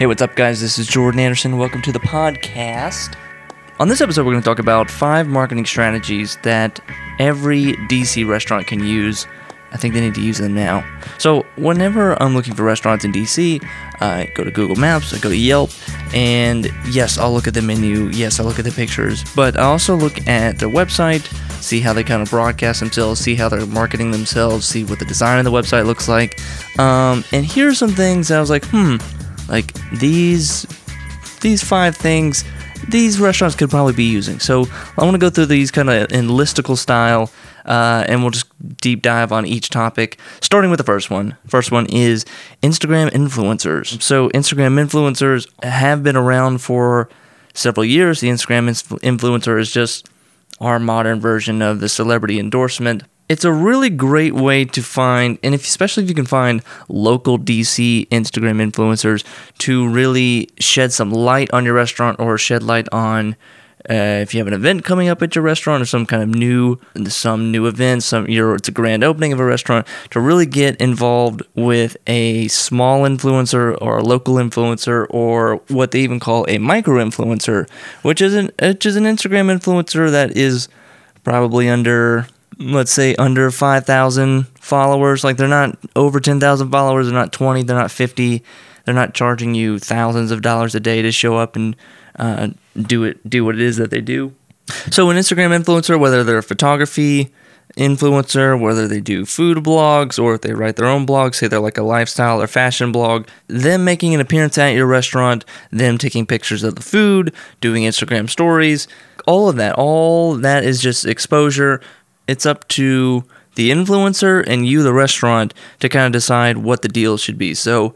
Hey, what's up, guys? This is Jordan Anderson. Welcome to the podcast. On this episode, we're going to talk about five marketing strategies that every DC restaurant can use. I think they need to use them now. So, whenever I'm looking for restaurants in DC, I go to Google Maps, I go to Yelp, and yes, I'll look at the menu, yes, I'll look at the pictures, but I also look at their website, see how they kind of broadcast themselves, see how they're marketing themselves, see what the design of the website looks like. Um, and here are some things I was like, hmm, like these these five things these restaurants could probably be using. So I want to go through these kind of in listicle style, uh, and we'll just deep dive on each topic. Starting with the first one. First one is Instagram influencers. So Instagram influencers have been around for several years. The Instagram influencer is just our modern version of the celebrity endorsement it's a really great way to find, and if, especially if you can find local DC Instagram influencers to really shed some light on your restaurant or shed light on uh, if you have an event coming up at your restaurant or some kind of new some new event, some your it's a grand opening of a restaurant to really get involved with a small influencer or a local influencer or what they even call a micro influencer, which is an which is an Instagram influencer that is probably under let's say under 5,000 followers, like they're not over 10,000 followers, they're not 20, they're not 50, they're not charging you thousands of dollars a day to show up and uh, do it, do what it is that they do. So an Instagram influencer, whether they're a photography influencer, whether they do food blogs or if they write their own blog, say they're like a lifestyle or fashion blog, them making an appearance at your restaurant, them taking pictures of the food, doing Instagram stories, all of that, all that is just exposure it's up to the influencer and you, the restaurant, to kind of decide what the deal should be. So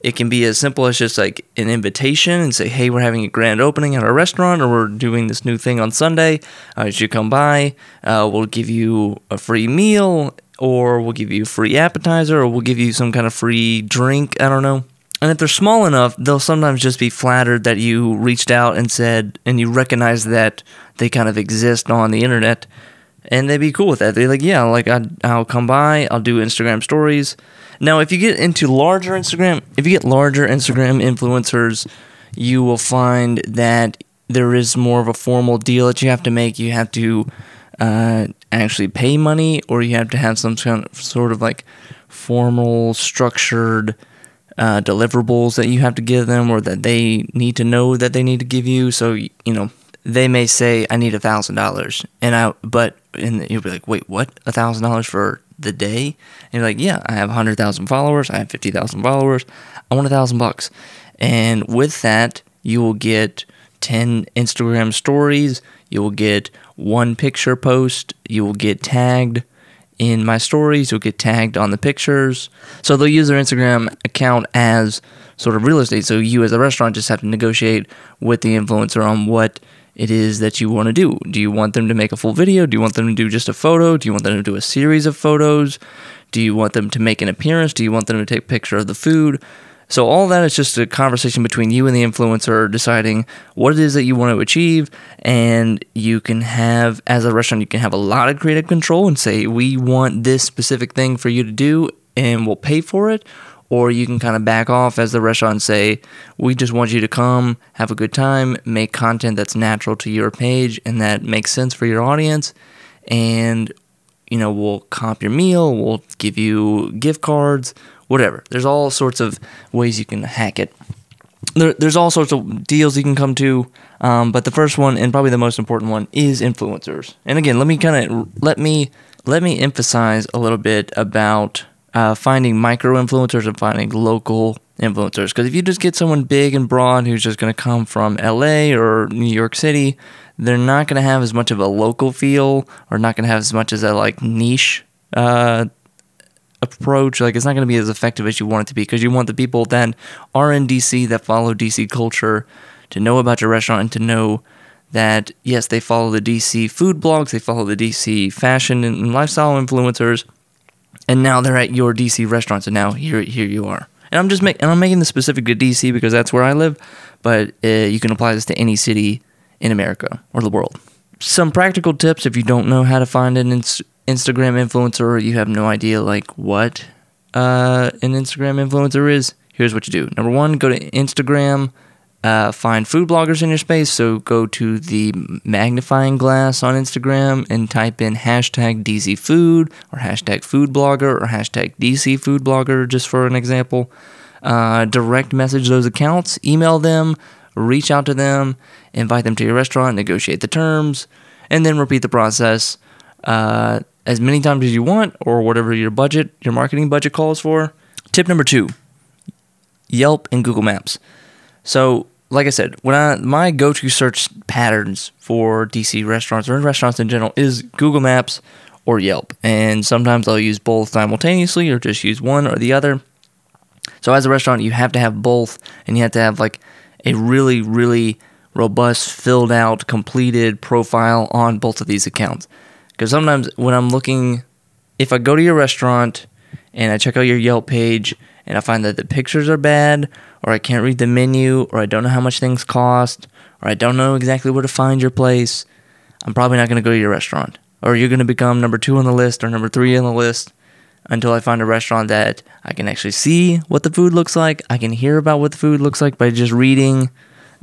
it can be as simple as just like an invitation and say, hey, we're having a grand opening at our restaurant or we're doing this new thing on Sunday. Uh, you should come by. Uh, we'll give you a free meal or we'll give you a free appetizer or we'll give you some kind of free drink. I don't know. And if they're small enough, they'll sometimes just be flattered that you reached out and said, and you recognize that they kind of exist on the internet and they'd be cool with that. They're like, yeah, like I, I'll come by, I'll do Instagram stories. Now, if you get into larger Instagram, if you get larger Instagram influencers, you will find that there is more of a formal deal that you have to make. You have to uh, actually pay money, or you have to have some kind sort of like formal, structured uh, deliverables that you have to give them, or that they need to know that they need to give you. So you know they may say I need a thousand dollars, and I but and you'll be like, wait, what? A thousand dollars for the day? And you're like, yeah, I have hundred thousand followers, I have fifty thousand followers, I want a thousand bucks, and with that you will get ten Instagram stories, you will get one picture post, you will get tagged in my stories, you'll get tagged on the pictures. So they'll use their Instagram account as sort of real estate. So you as a restaurant just have to negotiate with the influencer on what it is that you want to do. Do you want them to make a full video? Do you want them to do just a photo? Do you want them to do a series of photos? Do you want them to make an appearance? Do you want them to take a picture of the food? So all that is just a conversation between you and the influencer deciding what it is that you want to achieve and you can have as a restaurant you can have a lot of creative control and say we want this specific thing for you to do and we'll pay for it or you can kind of back off as the restaurant say, we just want you to come, have a good time, make content that's natural to your page and that makes sense for your audience, and you know we'll comp your meal, we'll give you gift cards, whatever. There's all sorts of ways you can hack it. There, there's all sorts of deals you can come to, um, but the first one and probably the most important one is influencers. And again, let me kind of let me let me emphasize a little bit about uh, finding micro influencers and finding local influencers. Because if you just get someone big and broad who's just going to come from LA or New York City, they're not going to have as much of a local feel or not going to have as much as a like niche uh, approach. Like it's not going to be as effective as you want it to be because you want the people that are in DC that follow DC culture to know about your restaurant and to know that yes, they follow the DC food blogs, they follow the DC fashion and lifestyle influencers and now they're at your DC restaurant. So now here here you are. And I'm just making and I'm making this specific to DC because that's where I live, but uh, you can apply this to any city in America or the world. Some practical tips if you don't know how to find an ins- Instagram influencer or you have no idea like what uh, an Instagram influencer is. here's what you do. Number one, go to Instagram, uh, find food bloggers in your space. So go to the magnifying glass on Instagram and type in hashtag DC food or hashtag food blogger or hashtag DC food blogger, just for an example. Uh, direct message those accounts, email them, reach out to them, invite them to your restaurant, negotiate the terms, and then repeat the process uh, as many times as you want or whatever your budget, your marketing budget calls for. Tip number two Yelp and Google Maps. So, like I said, when I my go-to search patterns for DC restaurants or restaurants in general is Google Maps or Yelp, and sometimes I'll use both simultaneously or just use one or the other. So, as a restaurant, you have to have both, and you have to have like a really, really robust, filled out, completed profile on both of these accounts. Because sometimes when I'm looking, if I go to your restaurant and I check out your Yelp page and I find that the pictures are bad, or I can't read the menu, or I don't know how much things cost, or I don't know exactly where to find your place, I'm probably not going to go to your restaurant. Or you're going to become number two on the list or number three on the list until I find a restaurant that I can actually see what the food looks like. I can hear about what the food looks like by just reading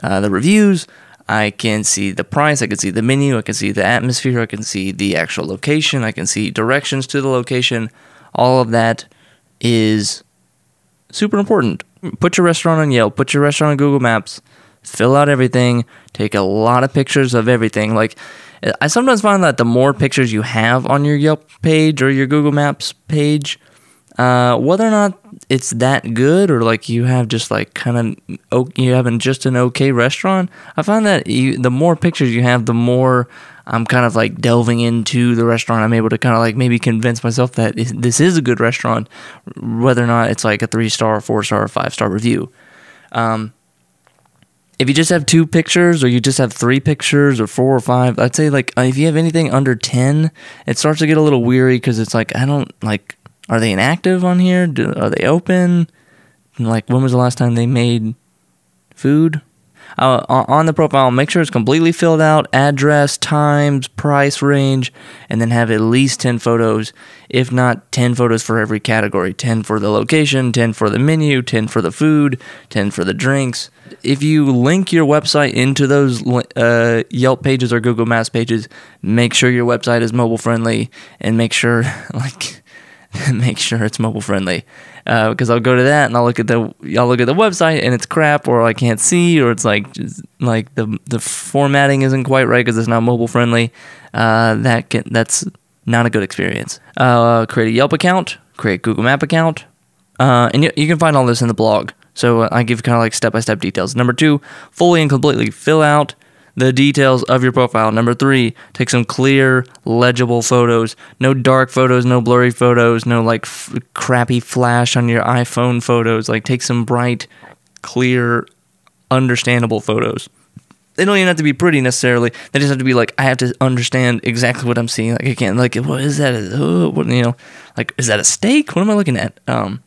uh, the reviews. I can see the price, I can see the menu, I can see the atmosphere, I can see the actual location, I can see directions to the location. All of that is super important. Put your restaurant on Yelp, put your restaurant on Google Maps, fill out everything, take a lot of pictures of everything. Like, I sometimes find that the more pictures you have on your Yelp page or your Google Maps page, uh, whether or not it's that good or like you have just like kind of you having just an okay restaurant, I find that you, the more pictures you have, the more I'm kind of like delving into the restaurant. I'm able to kind of like maybe convince myself that this is a good restaurant, whether or not it's like a three star, four star, five star review. Um, if you just have two pictures or you just have three pictures or four or five, I'd say like if you have anything under 10, it starts to get a little weary because it's like, I don't like are they inactive on here? Do, are they open? Like, when was the last time they made food? Uh, on the profile, make sure it's completely filled out address, times, price range, and then have at least 10 photos, if not 10 photos for every category 10 for the location, 10 for the menu, 10 for the food, 10 for the drinks. If you link your website into those uh, Yelp pages or Google Maps pages, make sure your website is mobile friendly and make sure, like, make sure it's mobile friendly. Because uh, I'll go to that and I'll look at the I'll look at the website and it's crap or I can't see or it's like just, like the the formatting isn't quite right because it's not mobile friendly. Uh, that can, that's not a good experience. Uh, create a Yelp account, create Google Map account, uh, and you, you can find all this in the blog. So uh, I give kind of like step by step details. Number two, fully and completely fill out the details of your profile. Number three, take some clear, legible photos. No dark photos, no blurry photos, no like f- crappy flash on your iPhone photos. Like, take some bright, clear, understandable photos. They don't even have to be pretty necessarily. They just have to be like, I have to understand exactly what I'm seeing. Like, I can't, like, what is that? Oh, what, you know, like, is that a steak? What am I looking at? Um,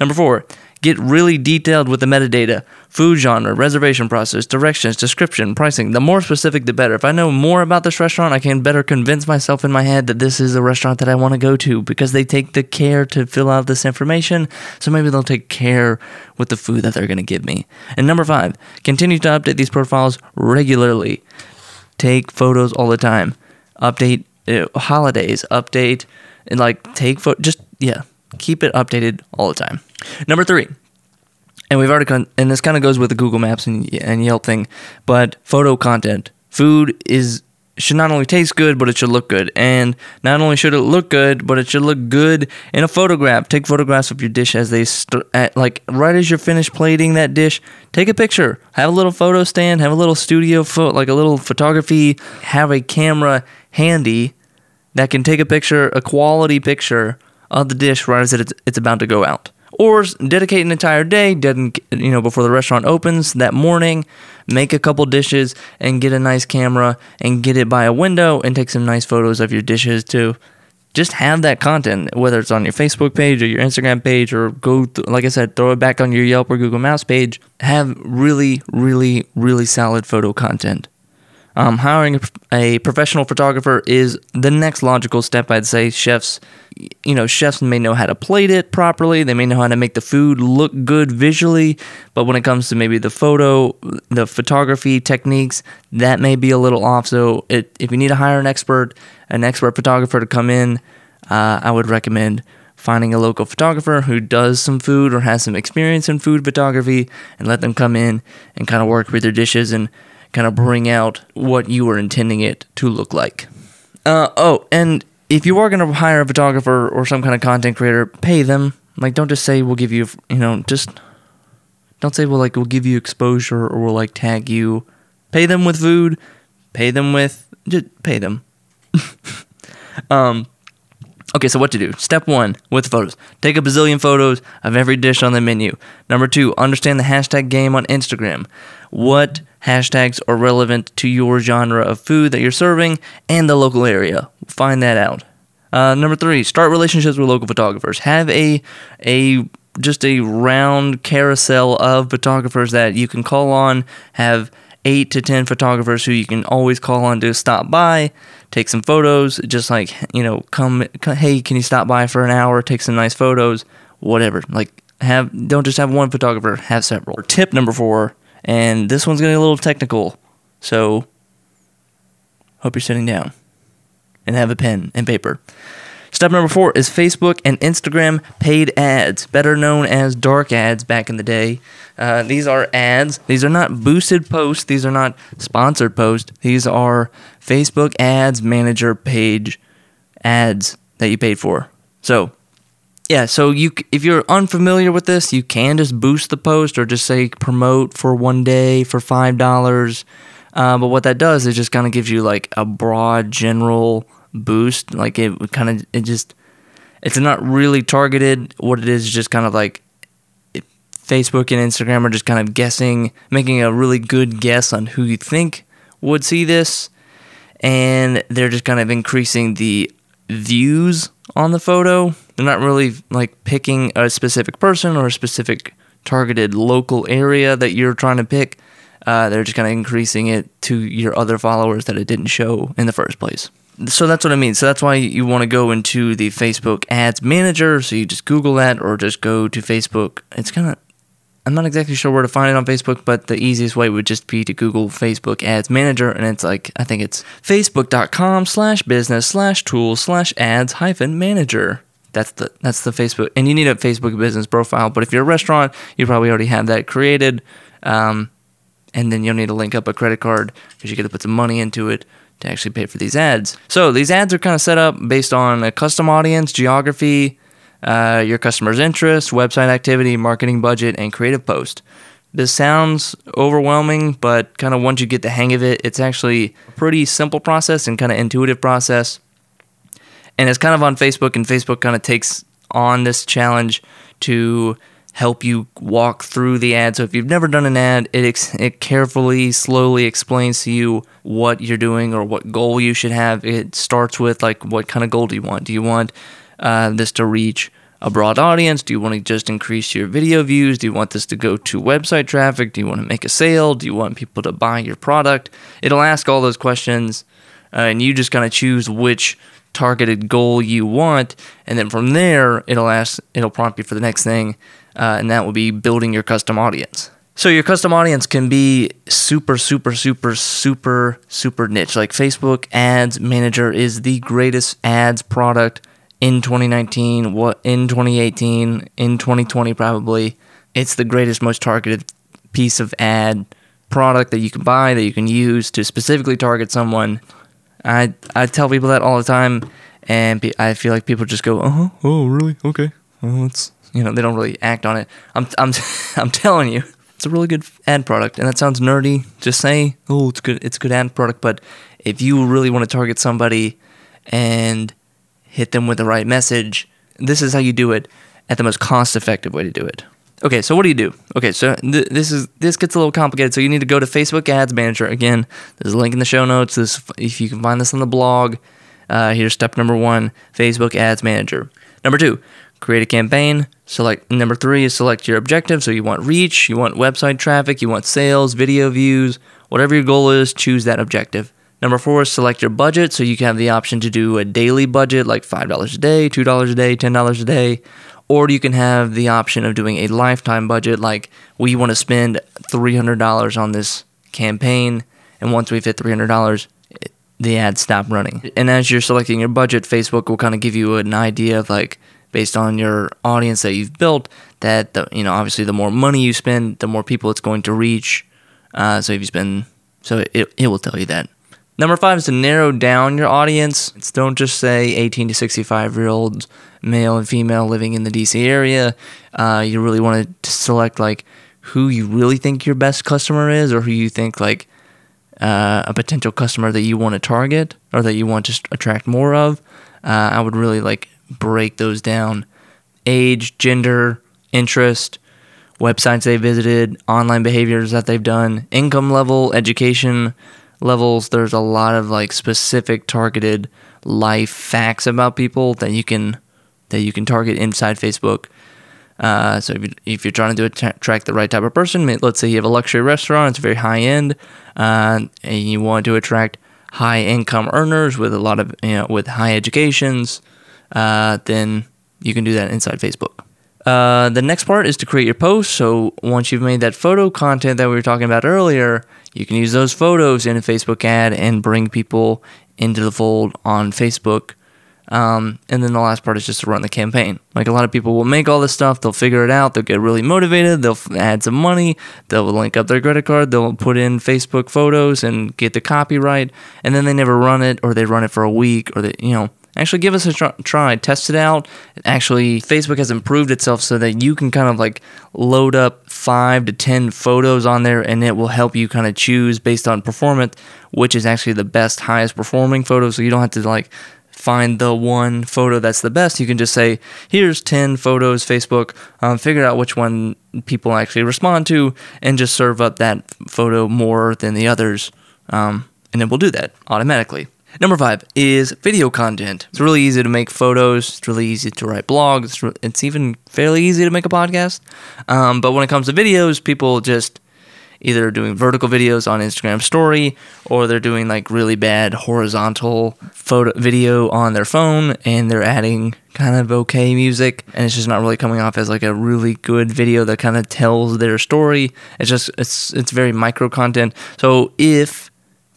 number four, Get really detailed with the metadata, food genre, reservation process, directions, description, pricing. The more specific, the better. If I know more about this restaurant, I can better convince myself in my head that this is a restaurant that I want to go to because they take the care to fill out this information. So maybe they'll take care with the food that they're going to give me. And number five, continue to update these profiles regularly. Take photos all the time. Update uh, holidays. Update and like take photo. Just yeah, keep it updated all the time. Number three, and we've already con- and this kind of goes with the Google Maps and, and Yelp thing, but photo content. Food is should not only taste good, but it should look good. And not only should it look good, but it should look good in a photograph. Take photographs of your dish as they st- at, like right as you're finished plating that dish. Take a picture. Have a little photo stand. Have a little studio photo, like a little photography. Have a camera handy that can take a picture, a quality picture of the dish right as it's, it's about to go out or dedicate an entire day, you know, before the restaurant opens that morning, make a couple dishes and get a nice camera and get it by a window and take some nice photos of your dishes too. Just have that content, whether it's on your Facebook page or your Instagram page, or go, th- like I said, throw it back on your Yelp or Google Maps page. Have really, really, really solid photo content. Um, hiring a, a professional photographer is the next logical step, I'd say. Chefs, you know, chefs may know how to plate it properly. They may know how to make the food look good visually, but when it comes to maybe the photo, the photography techniques, that may be a little off. So, it, if you need to hire an expert, an expert photographer to come in, uh, I would recommend finding a local photographer who does some food or has some experience in food photography and let them come in and kind of work with their dishes and kind of bring out what you were intending it to look like. Uh, oh, and if you are going to hire a photographer or some kind of content creator, pay them. Like, don't just say we'll give you, you know, just don't say we'll like we'll give you exposure or we'll like tag you. Pay them with food. Pay them with just pay them. um, Okay, so what to do? Step one with the photos. Take a bazillion photos of every dish on the menu. Number two, understand the hashtag game on Instagram. What hashtags are relevant to your genre of food that you're serving and the local area? Find that out. Uh, number three, start relationships with local photographers. Have a a just a round carousel of photographers that you can call on. Have eight to ten photographers who you can always call on to stop by take some photos, just like, you know, come, come hey, can you stop by for an hour, take some nice photos, whatever. Like, have don't just have one photographer, have several. Tip number four, and this one's gonna be a little technical, so hope you're sitting down and have a pen and paper. Step number four is Facebook and Instagram paid ads, better known as dark ads back in the day. Uh, these are ads. These are not boosted posts. These are not sponsored posts. These are Facebook ads manager page ads that you paid for. So, yeah, so you if you're unfamiliar with this, you can just boost the post or just say promote for one day for five dollars. Uh, but what that does is just kind of gives you like a broad general boost. Like it kind of it just it's not really targeted. What it is, is just kind of like Facebook and Instagram are just kind of guessing, making a really good guess on who you think would see this, and they're just kind of increasing the views on the photo. They're not really like picking a specific person or a specific targeted local area that you're trying to pick. Uh, they're just kind of increasing it to your other followers that it didn't show in the first place so that's what I mean. So that's why you want to go into the Facebook Ads Manager. So you just Google that or just go to Facebook. It's kind of, I'm not exactly sure where to find it on Facebook, but the easiest way would just be to Google Facebook Ads Manager. And it's like, I think it's facebook.com slash business slash tools slash ads hyphen manager. That's the that's the Facebook, and you need a Facebook business profile. But if you're a restaurant, you probably already have that created, um, and then you'll need to link up a credit card because you got to put some money into it to actually pay for these ads. So these ads are kind of set up based on a custom audience, geography, uh, your customer's interest, website activity, marketing budget, and creative post. This sounds overwhelming, but kind of once you get the hang of it, it's actually a pretty simple process and kind of intuitive process. And it's kind of on Facebook, and Facebook kind of takes on this challenge to help you walk through the ad. So if you've never done an ad, it ex- it carefully, slowly explains to you what you're doing or what goal you should have. It starts with like what kind of goal do you want? Do you want uh, this to reach a broad audience? Do you want to just increase your video views? Do you want this to go to website traffic? Do you want to make a sale? Do you want people to buy your product? It'll ask all those questions, uh, and you just kind of choose which targeted goal you want, and then from there, it'll ask, it'll prompt you for the next thing uh, and that will be building your custom audience. So your custom audience can be super, super, super, super, super niche. Like Facebook Ads Manager is the greatest ads product in 2019, what in 2018, in 2020 probably. It's the greatest, most targeted piece of ad product that you can buy that you can use to specifically target someone. I I tell people that all the time, and I feel like people just go, "Oh, oh, really? Okay, well, that's you know they don't really act on it. I'm I'm I'm telling you, it's a really good ad product, and that sounds nerdy. Just say, oh, it's good, it's a good ad product. But if you really want to target somebody and hit them with the right message, this is how you do it at the most cost-effective way to do it. Okay, so what do you do? Okay, so th- this is this gets a little complicated. So you need to go to Facebook Ads Manager again. There's a link in the show notes. This if you can find this on the blog. Uh, here's step number one: Facebook Ads Manager. Number two, create a campaign. Select number three is select your objective. So you want reach, you want website traffic, you want sales, video views, Whatever your goal is, choose that objective. Number four is select your budget. So you can have the option to do a daily budget like $5 a day, $2 a day, $10 a day. Or you can have the option of doing a lifetime budget like we want to spend $300 on this campaign. And once we've hit $300, the ads stop running. And as you're selecting your budget, Facebook will kind of give you an idea of like, based on your audience that you've built, that the, you know obviously the more money you spend, the more people it's going to reach. Uh, so if you spend, so it it will tell you that. Number five is to narrow down your audience. It's don't just say 18 to 65 year olds, male and female living in the DC area. Uh, you really want to select like who you really think your best customer is, or who you think like uh, a potential customer that you want to target or that you want to attract more of. Uh, I would really like break those down: age, gender, interest, websites they visited, online behaviors that they've done, income level, education levels. There's a lot of like specific targeted life facts about people that you can that you can target inside Facebook. Uh, so if, you, if you're trying to do attract the right type of person, let's say you have a luxury restaurant, it's very high end, uh, and you want to attract high income earners with a lot of you know with high educations, uh, then you can do that inside Facebook. Uh, the next part is to create your post. So once you've made that photo content that we were talking about earlier, you can use those photos in a Facebook ad and bring people into the fold on Facebook. Um, and then the last part is just to run the campaign. Like a lot of people will make all this stuff, they'll figure it out, they'll get really motivated, they'll add some money, they'll link up their credit card, they'll put in Facebook photos and get the copyright, and then they never run it, or they run it for a week, or they, you know, actually give us a try. Test it out. Actually facebook has improved itself so that you can kind of like load up five to ten photos on there and it will help you kind of choose based on performance which is actually the best highest performing photo. So you don't have to like find the one photo that's the best. You can just say here's 10 photos facebook. Um, figure out which one people actually respond to and just serve up that photo more than the others. Um, and it will do that automatically Number five is video content. It's really easy to make photos. It's really easy to write blogs. It's, re- it's even fairly easy to make a podcast. Um, but when it comes to videos, people just either doing vertical videos on Instagram story or they're doing like really bad horizontal photo video on their phone and they're adding kind of okay music and it's just not really coming off as like a really good video that kind of tells their story. It's just it's it's very micro content. So if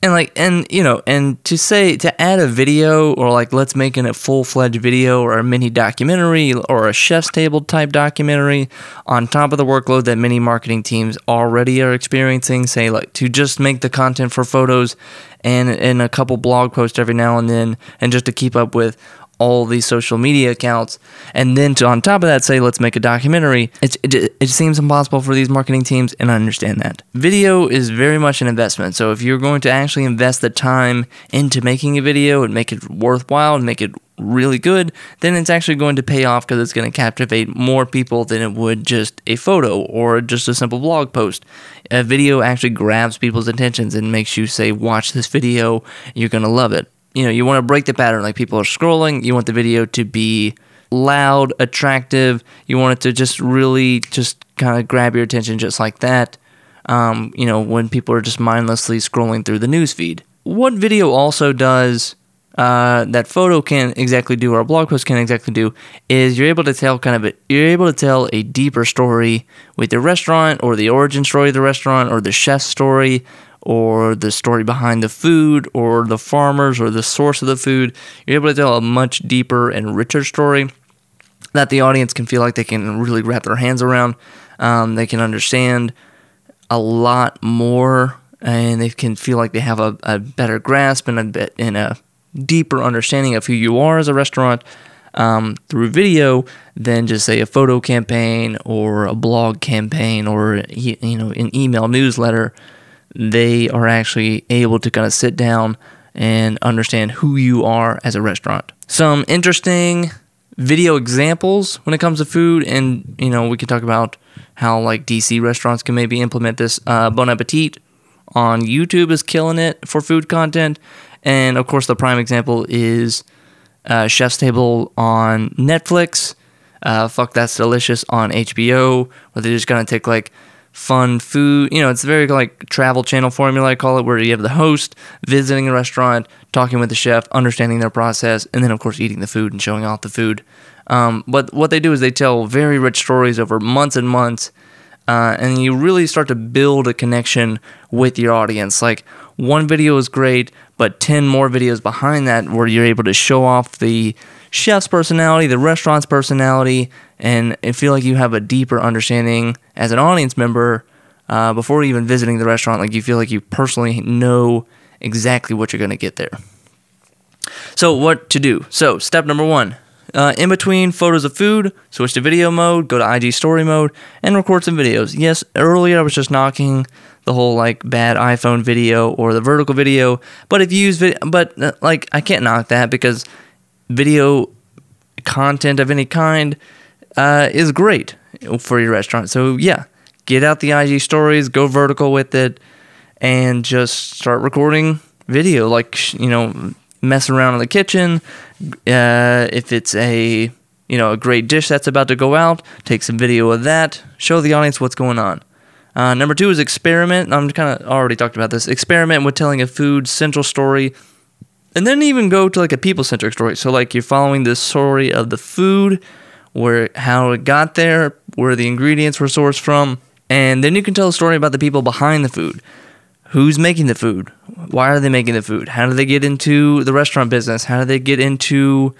and like and you know and to say to add a video or like let's make it a full-fledged video or a mini documentary or a chef's table type documentary on top of the workload that many marketing teams already are experiencing say like to just make the content for photos and and a couple blog posts every now and then and just to keep up with all these social media accounts. And then to on top of that say let's make a documentary it, it, it seems impossible for these marketing teams and i understand that. Video is very much an investment. So if you're going to actually invest the time into making a video and make it worthwhile and make it really good then it's actually going to pay off because it's going to captivate more people than it would just a photo or just a simple blog post. A video actually grabs people's attentions and makes you say watch this video you're going to love it you know, you want to break the pattern. Like people are scrolling, you want the video to be loud, attractive. You want it to just really just kind of grab your attention just like that. Um, you know, when people are just mindlessly scrolling through the news feed. What video also does uh, that photo can't exactly do or a blog post can't exactly do is you're able to tell kind of a, you're able to tell a deeper story with the restaurant or the origin story of the restaurant or the chef's story or the story behind the food or the farmers or the source of the food. You're able to tell a much deeper and richer story that the audience can feel like they can really wrap their hands around. Um, they can understand a lot more and they can feel like they have a, a better grasp and a bit a deeper understanding of who you are as a restaurant um, through video than just say a photo campaign or a blog campaign or you know an email newsletter they are actually able to kind of sit down and understand who you are as a restaurant. Some interesting video examples when it comes to food, and you know, we can talk about how like DC restaurants can maybe implement this. Uh, bon Appetit on YouTube is killing it for food content, and of course, the prime example is uh, Chef's Table on Netflix. Uh, Fuck That's Delicious on HBO, where they're just gonna take like fun food. You know, it's very like travel channel formula, I call it, where you have the host visiting a restaurant, talking with the chef, understanding their process, and then, of course, eating the food and showing off the food. Um, but what they do is they tell very rich stories over months and months, uh, and you really start to build a connection with your audience. Like, one video is great, but 10 more videos behind that where you're able to show off the chef's personality, the restaurant's personality, and feel like you have a deeper understanding as an audience member uh, before even visiting the restaurant. Like you feel like you personally know exactly what you're going to get there. So, what to do? So, step number one uh, in between photos of food, switch to video mode, go to IG story mode, and record some videos. Yes, earlier I was just knocking the whole like bad iPhone video or the vertical video, but if you use video, but uh, like I can't knock that because video content of any kind uh, is great for your restaurant. So yeah, get out the IG stories, go vertical with it, and just start recording video. Like you know, mess around in the kitchen. Uh, if it's a you know a great dish that's about to go out, take some video of that. Show the audience what's going on. Uh, number two is experiment. I'm kind of already talked about this. Experiment with telling a food central story and then even go to like a people centric story. So like you're following the story of the food, where how it got there, where the ingredients were sourced from, and then you can tell a story about the people behind the food. Who's making the food? Why are they making the food? How do they get into the restaurant business? How do they get into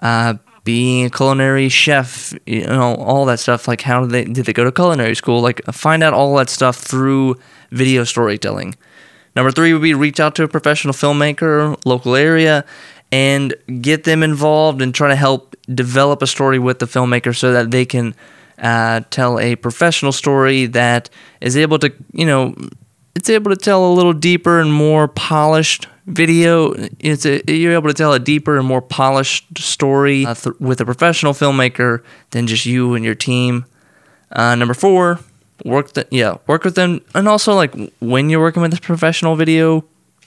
uh, being a culinary chef? You know, all that stuff. Like, how did they did they go to culinary school? Like, find out all that stuff through video storytelling. Number three would be reach out to a professional filmmaker, local area, and get them involved and try to help develop a story with the filmmaker so that they can uh, tell a professional story that is able to, you know, it's able to tell a little deeper and more polished video. It's a, you're able to tell a deeper and more polished story uh, th- with a professional filmmaker than just you and your team. Uh, number four, work the, yeah work with them and also like when you're working with a professional video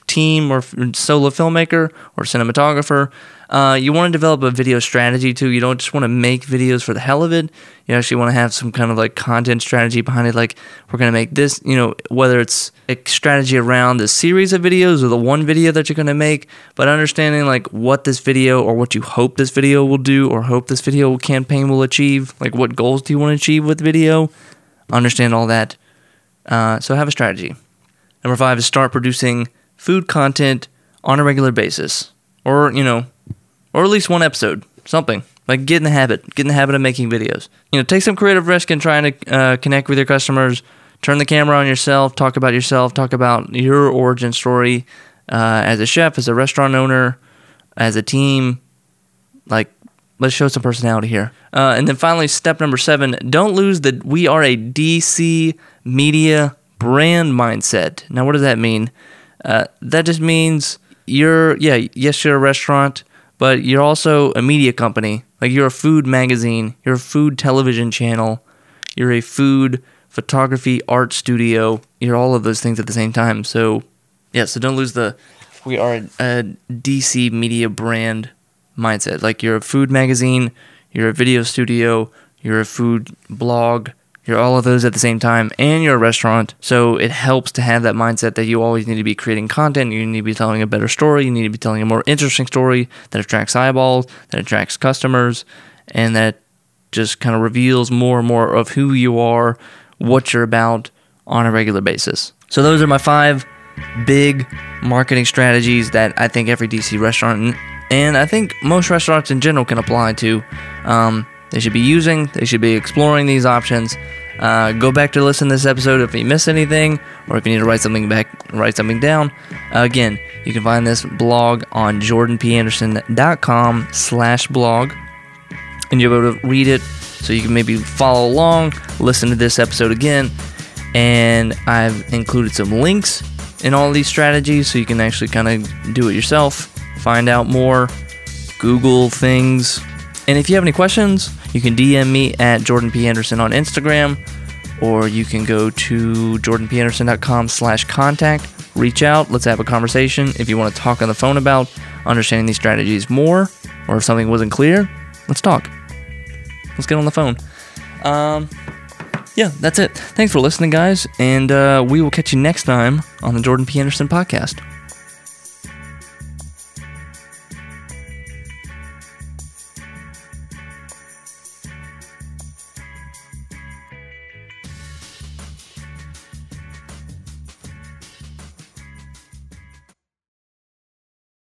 team or solo filmmaker or cinematographer uh, you want to develop a video strategy too you don't just want to make videos for the hell of it you actually want to have some kind of like content strategy behind it like we're going to make this you know whether it's a strategy around the series of videos or the one video that you're going to make but understanding like what this video or what you hope this video will do or hope this video campaign will achieve like what goals do you want to achieve with video understand all that. Uh, so have a strategy. Number five is start producing food content on a regular basis, or you know, or at least one episode, something like get in the habit, get in the habit of making videos. You know, take some creative risk in trying to uh, connect with your customers. Turn the camera on yourself. Talk about yourself. Talk about your origin story uh, as a chef, as a restaurant owner, as a team. Like let's show some personality here. Uh, and then finally, step number seven don't lose the we are a DC media brand mindset. Now, what does that mean? Uh, that just means you're, yeah, yes, you're a restaurant, but you're also a media company. Like you're a food magazine, you're a food television channel, you're a food photography art studio. You're all of those things at the same time. So, yeah, so don't lose the we are a, a DC media brand mindset. Like you're a food magazine, you're a video studio, you're a food blog, you're all of those at the same time, and you're a restaurant. So it helps to have that mindset that you always need to be creating content, you need to be telling a better story, you need to be telling a more interesting story that attracts eyeballs, that attracts customers, and that just kind of reveals more and more of who you are, what you're about on a regular basis. So those are my five big marketing strategies that I think every DC restaurant and I think most restaurants in general can apply to. Um, they should be using, they should be exploring these options. Uh, go back to listen to this episode if you miss anything, or if you need to write something back, write something down. Uh, again, you can find this blog on jordanpanderson.com slash blog, and you'll be able to read it so you can maybe follow along, listen to this episode again, and I've included some links in all these strategies so you can actually kind of do it yourself find out more, Google things. And if you have any questions, you can DM me at Jordan P. Anderson on Instagram, or you can go to jordanpanderson.com slash contact. Reach out, let's have a conversation. If you want to talk on the phone about understanding these strategies more, or if something wasn't clear, let's talk. Let's get on the phone. Um, yeah, that's it. Thanks for listening, guys, and uh, we will catch you next time on the Jordan P. Anderson podcast.